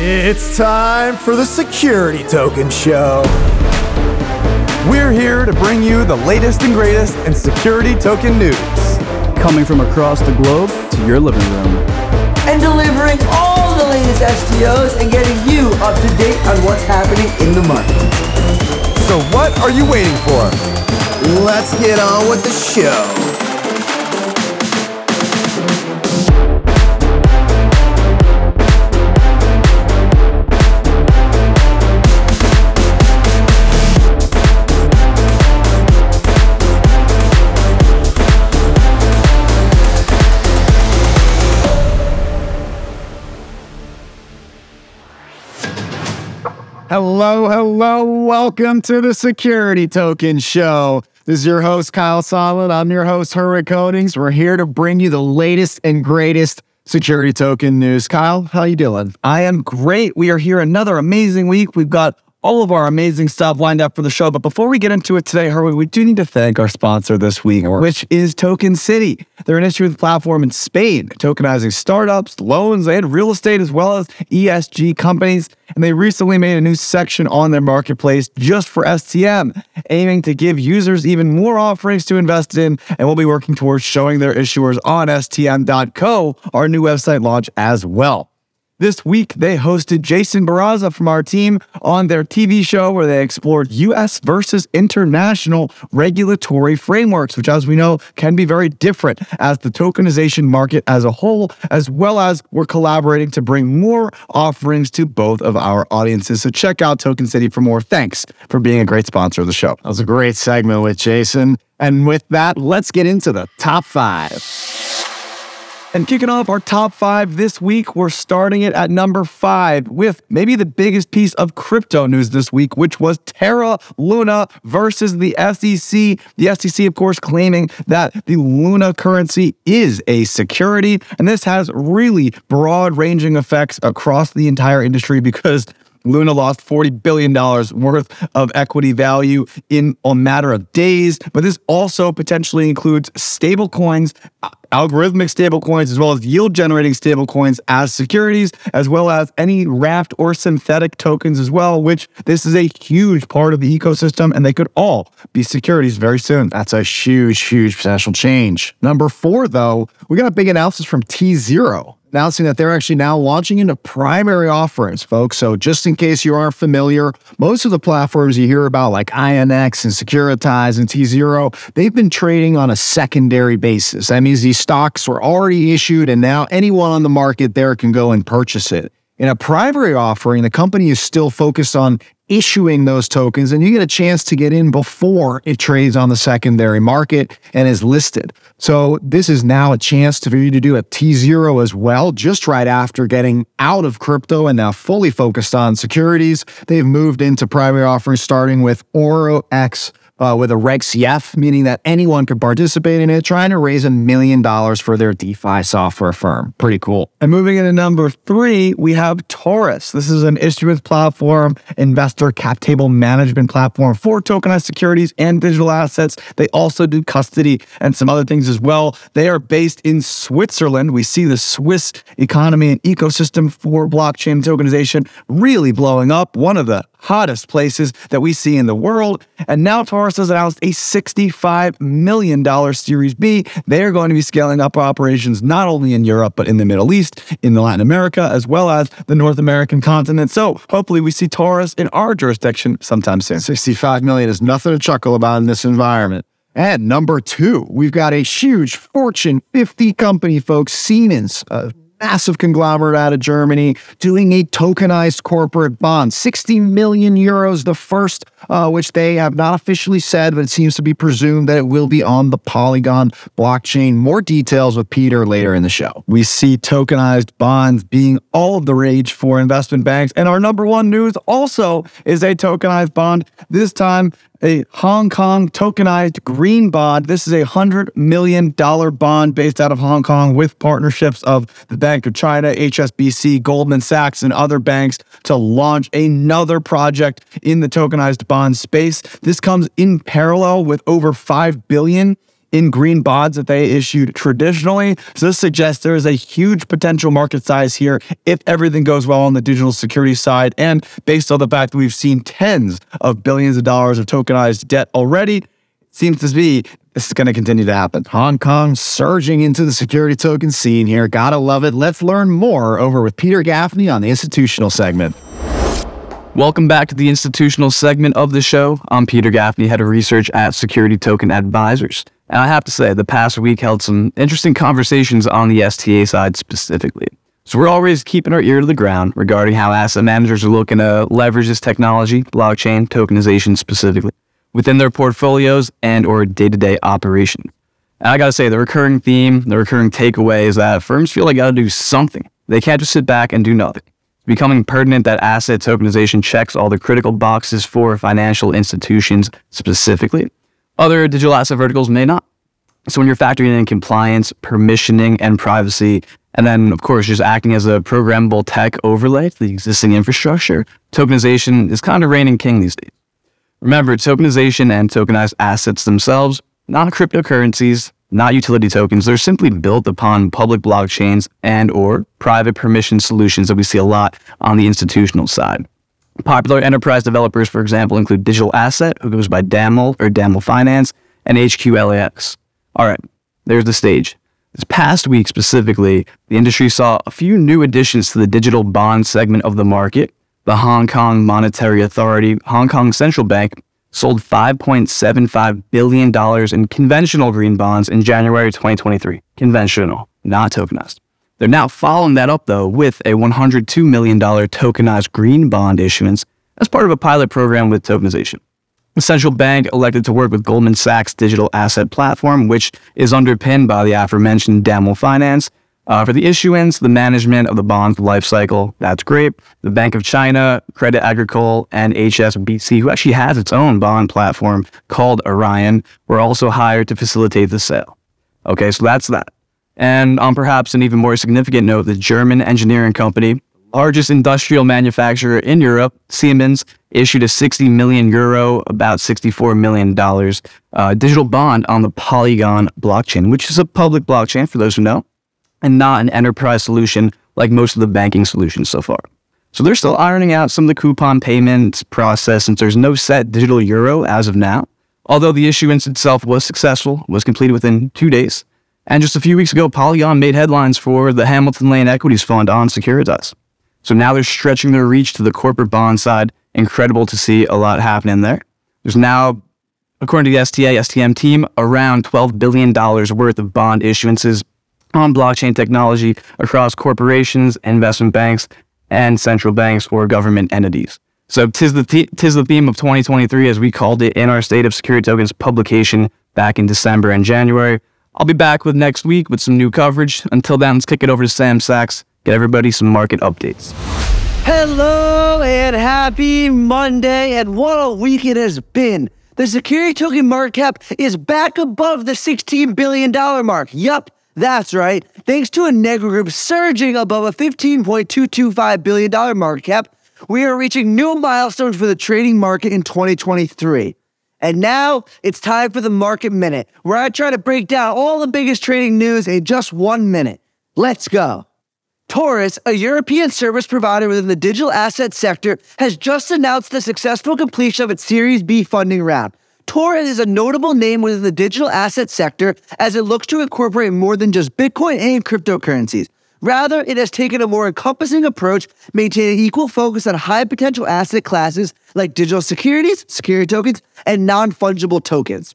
It's time for the Security Token Show. We're here to bring you the latest and greatest in security token news. Coming from across the globe to your living room. And delivering all the latest STOs and getting you up to date on what's happening in the market. So, what are you waiting for? Let's get on with the show. Hello, hello. Welcome to the Security Token Show. This is your host, Kyle Sonlin. I'm your host, Herwig Konings. We're here to bring you the latest and greatest security token news. Kyle, how you doing? I am great. We are here another amazing week. We've got all of our amazing stuff lined up for the show. But before we get into it today, Herwig, we do need to thank our sponsor this week, which is Token City. They're an issuing platform in Spain, tokenizing startups, loans, and real estate, as well as ESG companies. And they recently made a new section on their marketplace just for STM, aiming to give users even more offerings to invest in. And we'll be working towards showing their issuers on STM.co, our new website launch as well. This week, they hosted Jason Barraza from our team on their TV show where they explored US versus international regulatory frameworks, which, as we know, can be very different as the tokenization market as a whole, as well as we're collaborating to bring more offerings to both of our audiences. So check out Token City for more. Thanks for being a great sponsor of the show. That was a great segment with Jason. And with that, let's get into the top five. And kicking off our top five this week, we're starting it at number five with maybe the biggest piece of crypto news this week, which was Terra Luna versus the SEC. The SEC, of course, claiming that the Luna currency is a security. And this has really broad ranging effects across the entire industry because Luna lost $40 billion worth of equity value in a matter of days, but this also potentially includes stable coins, algorithmic stablecoins, as well as yield generating stablecoins as securities, as well as any wrapped or synthetic tokens as well, which this is a huge part of the ecosystem and they could all be securities very soon. That's a huge, huge potential change. Number four, though, we got a big announcement from tZERO announcing that they're actually now launching into primary offerings, folks. So, just in case you aren't familiar, most of the platforms you hear about, like INX and Securitize and tZERO, they've been trading on a secondary basis. That means these stocks were already issued, and now anyone on the market there can go and purchase it. In a primary offering, the company is still focused on issuing those tokens, and you get a chance to get in before it trades on the secondary market and is listed. So, this is now a chance for you to do a tZERO as well, just right after getting out of crypto and now fully focused on securities. They've moved into primary offerings starting with OroX uh, with a Reg CF, meaning that anyone could participate in it, trying to raise a million dollars for their DeFi software firm. Pretty cool. And moving into number three, we have Taurus. This is an issuance platform, investor cap table management platform for tokenized securities and digital assets. They also do custody and some other things as well. They are based in Switzerland. We see the Swiss economy and ecosystem for blockchain tokenization really blowing up. One of the hottest places that we see in the world. And now Taurus has announced a $65 million Series B. They are going to be scaling up operations not only in Europe, but in the Middle East, in Latin America, as well as the North American continent. So hopefully we see Taurus in our jurisdiction sometime soon. 65 million is nothing to chuckle about in this environment. And number two, we've got a huge Fortune 50 company, folks, Siemens, uh, massive conglomerate out of Germany doing a tokenized corporate bond, 60 million euros, the first, uh, which they have not officially said, but it seems to be presumed that it will be on the Polygon blockchain. More details with Peter later in the show. We see tokenized bonds being all of the rage for investment banks. And our number one news also is a tokenized bond, this time a Hong Kong tokenized green bond. This is a $100 million bond based out of Hong Kong with partnerships of the Bank of China, HSBC, Goldman Sachs, and other banks to launch another project in the tokenized bond space. This comes in parallel with over 5 billion in green bonds that they issued traditionally. So this suggests there is a huge potential market size here if everything goes well on the digital security side. And based on the fact that we've seen tens of billions of dollars of tokenized debt already, seems to be this is going to continue to happen. Hong Kong surging into the security token scene here. Gotta love it. Let's learn more over with Peter Gaffney on the institutional segment. Welcome back to the institutional segment of the show. I'm Peter Gaffney, head of research at Security Token Advisors. And I have to say, the past week held some interesting conversations on the STA side specifically. So we're always keeping our ear to the ground regarding how asset managers are looking to leverage this technology, blockchain, tokenization specifically, within their portfolios and or day-to-day operation. And I gotta say, the recurring theme, the recurring takeaway is that firms feel they gotta do something. They can't just sit back and do nothing It's becoming pertinent that asset tokenization checks all the critical boxes for financial institutions specifically. Other digital asset verticals may not. So when you're factoring in compliance, permissioning, and privacy, and then of course just acting as a programmable tech overlay to the existing infrastructure, tokenization is kind of reigning king these days. Remember, tokenization and tokenized assets themselves, not cryptocurrencies, not utility tokens. They're simply built upon public blockchains and or private permission solutions that we see a lot on the institutional side. Popular enterprise developers, for example, include Digital Asset, who goes by DAML or DAML Finance, and HQLAX. All right, there's the stage. This past week specifically, the industry saw a few new additions to the digital bond segment of the market. The Hong Kong Monetary Authority, Hong Kong Central Bank, sold $5.75 billion in conventional green bonds in January 2023. Conventional, not tokenized. They're now following that up, though, with a $102 million tokenized green bond issuance as part of a pilot program with tokenization. The central bank elected to work with Goldman Sachs' digital asset platform, which is underpinned by the aforementioned DAML Finance, uh, for the issuance, the management of the bond's life cycle, that's great. The Bank of China, Credit Agricole, and HSBC, who actually has its own bond platform called Orion, were also hired to facilitate the sale. Okay, so that's that. And on perhaps an even more significant note, the German engineering company, largest industrial manufacturer in Europe, Siemens, issued a 60 million euro, about $64 million, uh, digital bond on the Polygon blockchain, which is a public blockchain for those who know and not an enterprise solution like most of the banking solutions so far. So they're still ironing out some of the coupon payments process since there's no set digital euro as of now. Although the issuance itself was successful, was completed within two days. And just a few weeks ago, Polygon made headlines for the Hamilton Lane Equities Fund on Securitize. So now they're stretching their reach to the corporate bond side. Incredible to see a lot happening there. There's now, according to the STA, STM team, around $12 billion worth of bond issuances on blockchain technology across corporations, investment banks, and central banks or government entities. So tis the th- tis the theme of 2023 as we called it in our State of Security Tokens publication back in December and January. I'll be back with next week with some new coverage. Until then, let's kick it over to Sam Sachs, get everybody some market updates. Hello and happy Monday, and what a week it has been. The security token market cap is back above the $16 billion mark. Yup, that's right. Thanks to Enegra Group surging above a $15.225 billion market cap, we are reaching new milestones for the trading market in 2023. And now it's time for the Market Minute, where I try to break down all the biggest trading news in just one minute. Let's go. Taurus, a European service provider within the digital asset sector, has just announced the successful completion of its Series B funding round. Taurus is a notable name within the digital asset sector as it looks to incorporate more than just Bitcoin and cryptocurrencies. Rather, it has taken a more encompassing approach, maintaining equal focus on high potential asset classes like digital securities, security tokens, and non fungible tokens.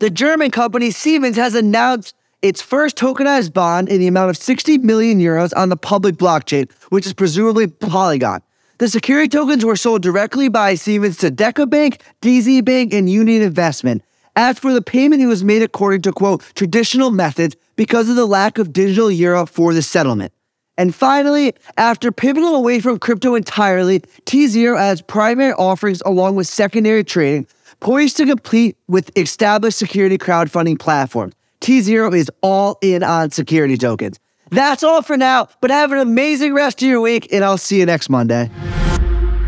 The German company Siemens has announced its first tokenized bond in the amount of 60 million euros on the public blockchain, which is presumably Polygon. The security tokens were sold directly by Siemens to DekaBank, DZ Bank, and Union Investment. As for the payment, it was made according to quote traditional methods because of the lack of digital euro for the settlement. And finally, after pivoting away from crypto entirely, tZERO has primary offerings along with secondary trading, poised to compete with established security crowdfunding platforms. tZERO is all in on security tokens. That's all for now, but have an amazing rest of your week, and I'll see you next Monday.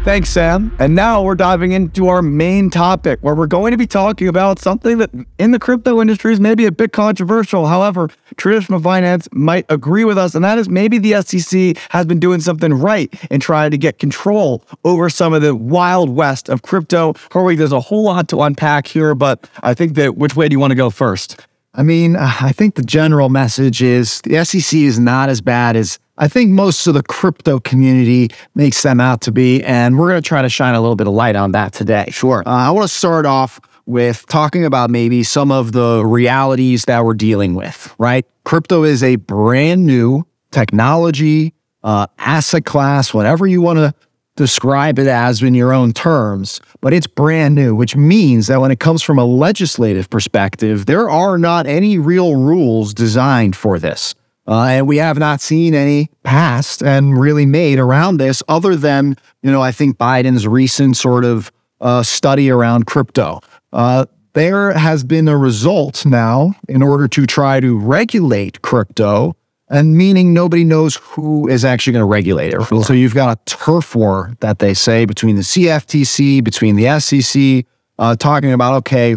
Thanks, Sam. And now we're diving into our main topic where we're going to be talking about something that in the crypto industry is maybe a bit controversial. However, traditional finance might agree with us, and that is maybe the SEC has been doing something right in trying to get control over some of the wild west of crypto. Herwig, there's a whole lot to unpack here, but I think that which way do you want to go first? I mean, I think the general message is the SEC is not as bad as I think most of the crypto community makes them out to be. And we're going to try to shine a little bit of light on that today. Sure. Uh, I want to start off with talking about maybe some of the realities that we're dealing with, right? Crypto is a brand new technology, uh, asset class, whatever you want to describe it as in your own terms, but it's brand new, which means that when it comes from a legislative perspective, there are not any real rules designed for this. Uh, and we have not seen any passed and really made around this other than, you know, I think Biden's recent sort of uh, study around crypto. Uh, there has been a result now in order to try to regulate crypto and meaning nobody knows who is actually going to regulate it. So you've got a turf war that they say between the CFTC, between the SEC, uh, talking about okay,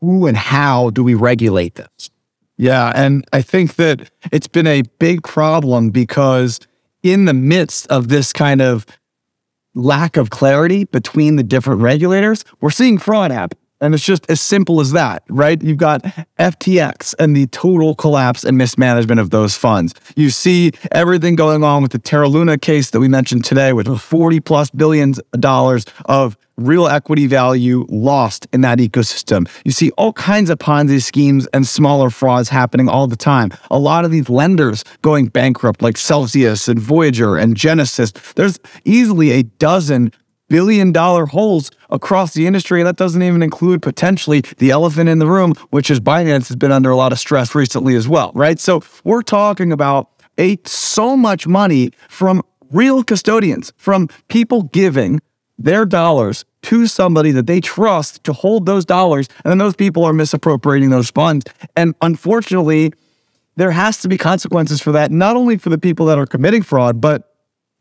who and how do we regulate this? Yeah, and I think that it's been a big problem because in the midst of this kind of lack of clarity between the different regulators, we're seeing fraud happen. And it's just as simple as that, right? You've got FTX and the total collapse and mismanagement of those funds. You see everything going on with the Terra Luna case that we mentioned today with 40 plus billions of dollars of real equity value lost in that ecosystem. You see all kinds of Ponzi schemes and smaller frauds happening all the time. A lot of these lenders going bankrupt, like Celsius and Voyager and Genesis. There's easily a dozen billion dollar holes across the industry. And that doesn't even include potentially the elephant in the room, which is Binance has been under a lot of stress recently as well, right? So we're talking about a so much money from real custodians, from people giving their dollars to somebody that they trust to hold those dollars. And then those people are misappropriating those funds. And unfortunately, there has to be consequences for that, not only for the people that are committing fraud, but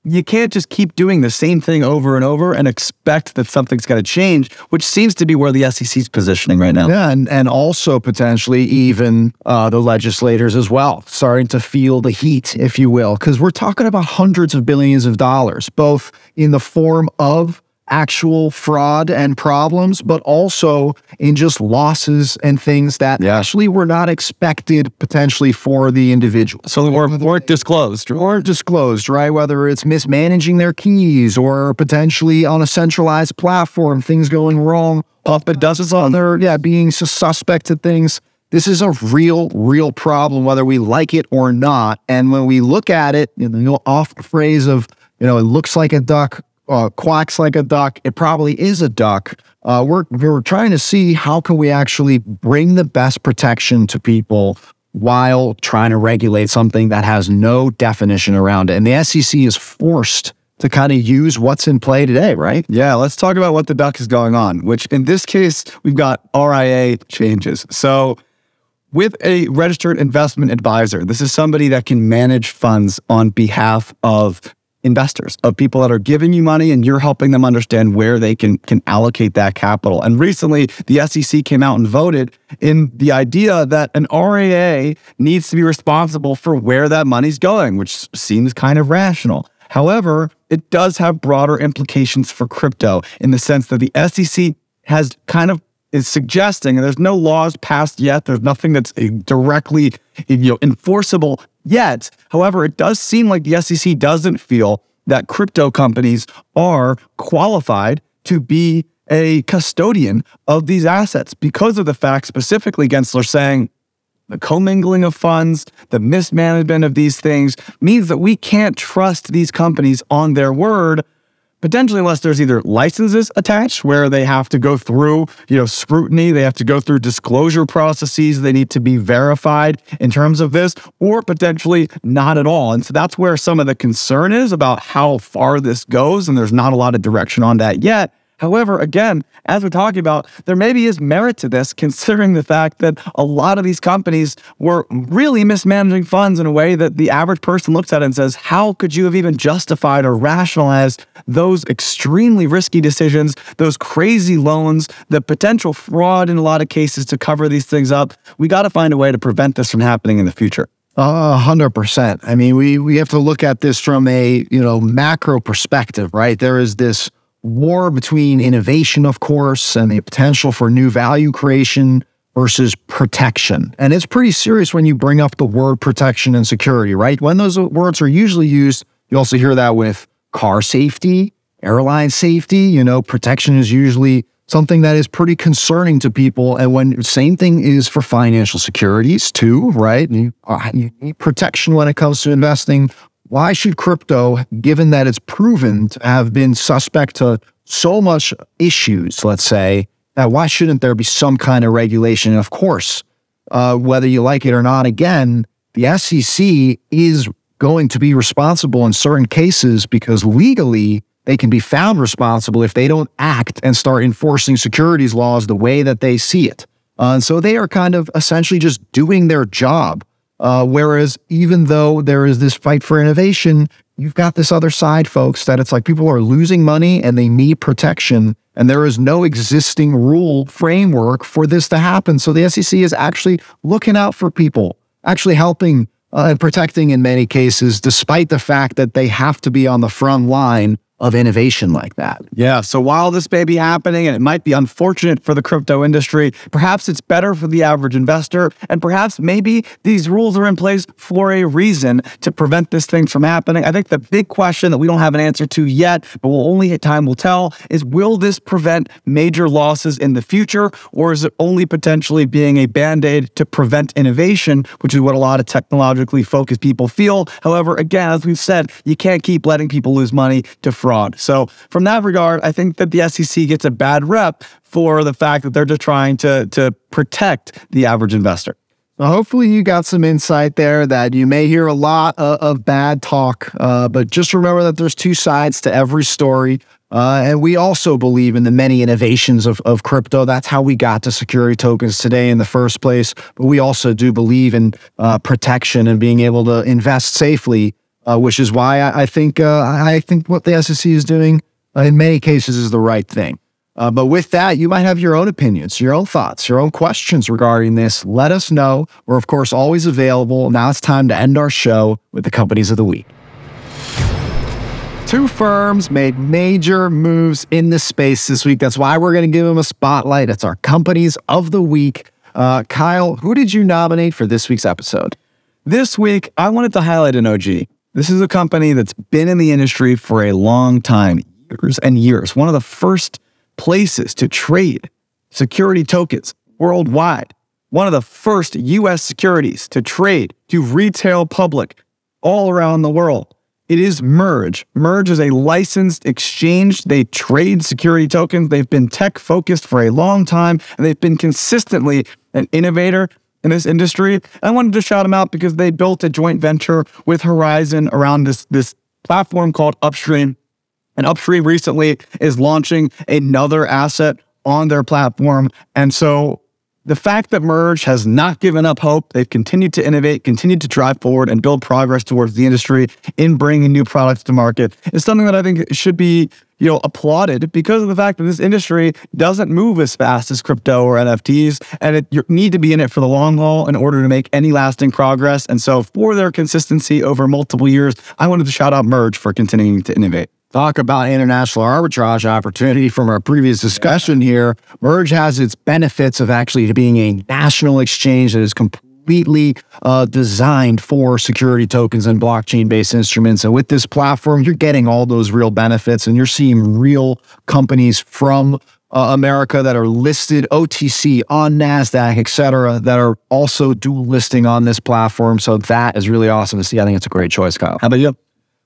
you can't just keep doing the same thing over and over and expect that something's going to change, which seems to be where the SEC's positioning right now. Yeah, and, and also potentially even uh, the legislators as well, starting to feel the heat, if you will, because we're talking about hundreds of billions of dollars, both in the form of actual fraud and problems, but also in just losses and things that yeah. actually were not expected potentially for the individual. So they weren't, weren't disclosed. Weren't disclosed, right? Whether it's mismanaging their keys or potentially on a centralized platform, things going wrong. Up it does its other, yeah, being suspected things. This is a real, real problem, whether we like it or not. And when we look at it, you know, off the phrase of, you know, it looks like a duck, uh, quacks like a duck. It probably is a duck. Uh, we're we're trying to see how can we actually bring the best protection to people while trying to regulate something that has no definition around it. And the SEC is forced to kind of use what's in play today, right? Yeah, let's talk about what the duck is going on, which in this case, we've got RIA changes. So, with a registered investment advisor, this is somebody that can manage funds on behalf of investors, of people that are giving you money and you're helping them understand where they can can allocate that capital. And recently, the SEC came out and voted in the idea that an RIA needs to be responsible for where that money's going, which seems kind of rational. However, it does have broader implications for crypto in the sense that the SEC has kind of is suggesting, and there's no laws passed yet. There's nothing that's eh, directly you know, enforceable yet. However, it does seem like the SEC doesn't feel that crypto companies are qualified to be a custodian of these assets because of the fact specifically Gensler saying the commingling of funds, the mismanagement of these things means that we can't trust these companies on their word potentially unless there's either licenses attached where they have to go through, you know, scrutiny, they have to go through disclosure processes, they need to be verified in terms of this, or potentially not at all. And so that's where some of the concern is about how far this goes, and there's not a lot of direction on that yet. However, again, as we're talking about, there maybe is merit to this considering the fact that a lot of these companies were really mismanaging funds in a way that the average person looks at and says, How could you have even justified or rationalized those extremely risky decisions, those crazy loans, the potential fraud in a lot of cases to cover these things up? We got to find a way to prevent this from happening in the future. A hundred percent. I mean, we we have to look at this from a you know macro perspective, right? There is this war between innovation, of course, and the potential for new value creation versus protection. And it's pretty serious when you bring up the word protection and security, right? When those words are usually used, you also hear that with car safety, airline safety. You know, protection is usually something that is pretty concerning to people. And when same thing is for financial securities too, right? You, uh, you need protection when it comes to investing. Why should crypto, given that it's proven to have been suspect to so much issues, let's say, that why shouldn't there be some kind of regulation? And of course, uh, whether you like it or not, again, the SEC is going to be responsible in certain cases because legally they can be found responsible if they don't act and start enforcing securities laws the way that they see it. Uh, and so they are kind of essentially just doing their job. Uh, whereas even though there is this fight for innovation, you've got this other side, folks, that it's like people are losing money and they need protection. And there is no existing rule framework for this to happen. So the SEC is actually looking out for people, actually helping uh, and protecting in many cases, despite the fact that they have to be on the front line of innovation like that. Yeah. So while this may be happening and it might be unfortunate for the crypto industry, perhaps it's better for the average investor. And perhaps maybe these rules are in place for a reason to prevent this thing from happening. I think the big question that we don't have an answer to yet, but we'll only time will tell, is will this prevent major losses in the future? Or is it only potentially being a band aid to prevent innovation, which is what a lot of technologically focused people feel? However, again, as we've said, you can't keep letting people lose money to fraud fraud. So, from that regard, I think that the SEC gets a bad rep for the fact that they're just trying to, to protect the average investor. Well, hopefully, you got some insight there that you may hear a lot of, of bad talk, uh, but just remember that there's two sides to every story. Uh, and we also believe in the many innovations of, of crypto. That's how we got to security tokens today in the first place. But we also do believe in uh, protection and being able to invest safely uh, which is why I, I think uh, I think what the SEC is doing uh, in many cases is the right thing. Uh, but with that, you might have your own opinions, your own thoughts, your own questions regarding this. Let us know. We're of course always available. Now it's time to end our show with the companies of the week. Two firms made major moves in the space this week. That's why we're going to give them a spotlight. It's our companies of the week. Uh, Kyle, who did you nominate for this week's episode? This week, I wanted to highlight an OG. This is a company that's been in the industry for a long time, years and years. One of the first places to trade security tokens worldwide. One of the first US securities to trade to retail public all around the world. It is MERJ. MERJ is a licensed exchange. They trade security tokens. They've been tech focused for a long time and they've been consistently an innovator in this industry. I wanted to shout them out because they built a joint venture with Horizon around this this platform called Upstream. And Upstream recently is launching another asset on their platform. And so the fact that MERJ has not given up hope, they've continued to innovate, continued to drive forward and build progress towards the industry in bringing new products to market is something that I think should be you know, applauded because of the fact that this industry doesn't move as fast as crypto or NFTs, and it, you need to be in it for the long haul in order to make any lasting progress. And so, for their consistency over multiple years, I wanted to shout out MERJ for continuing to innovate talk about international arbitrage opportunity from our previous discussion here. MERJ has its benefits of actually being a national exchange that is completely completely uh, designed for security tokens and blockchain based instruments. And with this platform, you're getting all those real benefits and you're seeing real companies from uh, America that are listed OTC on NASDAQ, et cetera, that are also dual listing on this platform. So that is really awesome to see. I think it's a great choice, Kyle. How about you?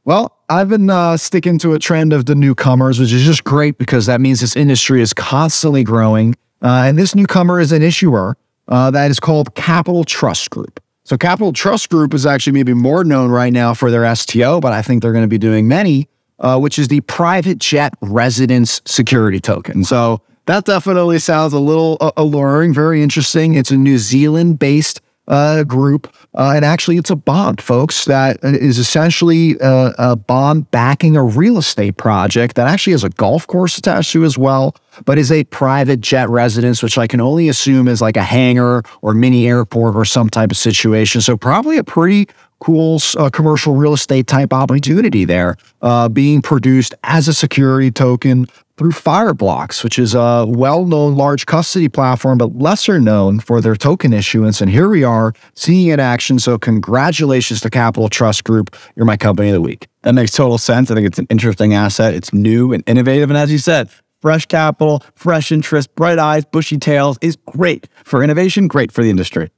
Well, I've been uh, sticking to a trend of the newcomers, which is just great because that means this industry is constantly growing. Uh, and this newcomer is an issuer uh, that is called Capital Trust Group. So, Capital Trust Group is actually maybe more known right now for their STO, but I think they're going to be doing many uh, which is the private jet residence security token. So that definitely sounds a little uh, alluring, very interesting. It's a New Zealand based uh, group. Uh, and actually, it's a bond, folks, that is essentially uh, a bond backing a real estate project that actually has a golf course attached to as well, but is a private jet residence, which I can only assume is like a hangar or mini airport or some type of situation. So, probably a pretty cool uh, commercial real estate type opportunity there uh, being produced as a security token through Fireblocks, which is a well known large custody platform, but lesser known for their token issuance. And here we are seeing it action. So, congratulations to Capital Trust Group. You're my company of the week. That makes total sense. I think it's an interesting asset. It's new and innovative. And as you said, fresh capital, fresh interest, bright eyes, bushy tails is great for innovation, great for the industry.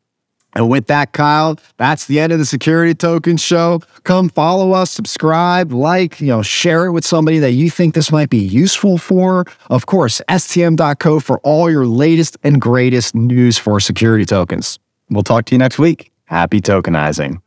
And with that, Kyle, that's the end of the Security Token Show. Come follow us, subscribe, like, you know, share it with somebody that you think this might be useful for. Of course, stm.co for all your latest and greatest news for security tokens. We'll talk to you next week. Happy tokenizing.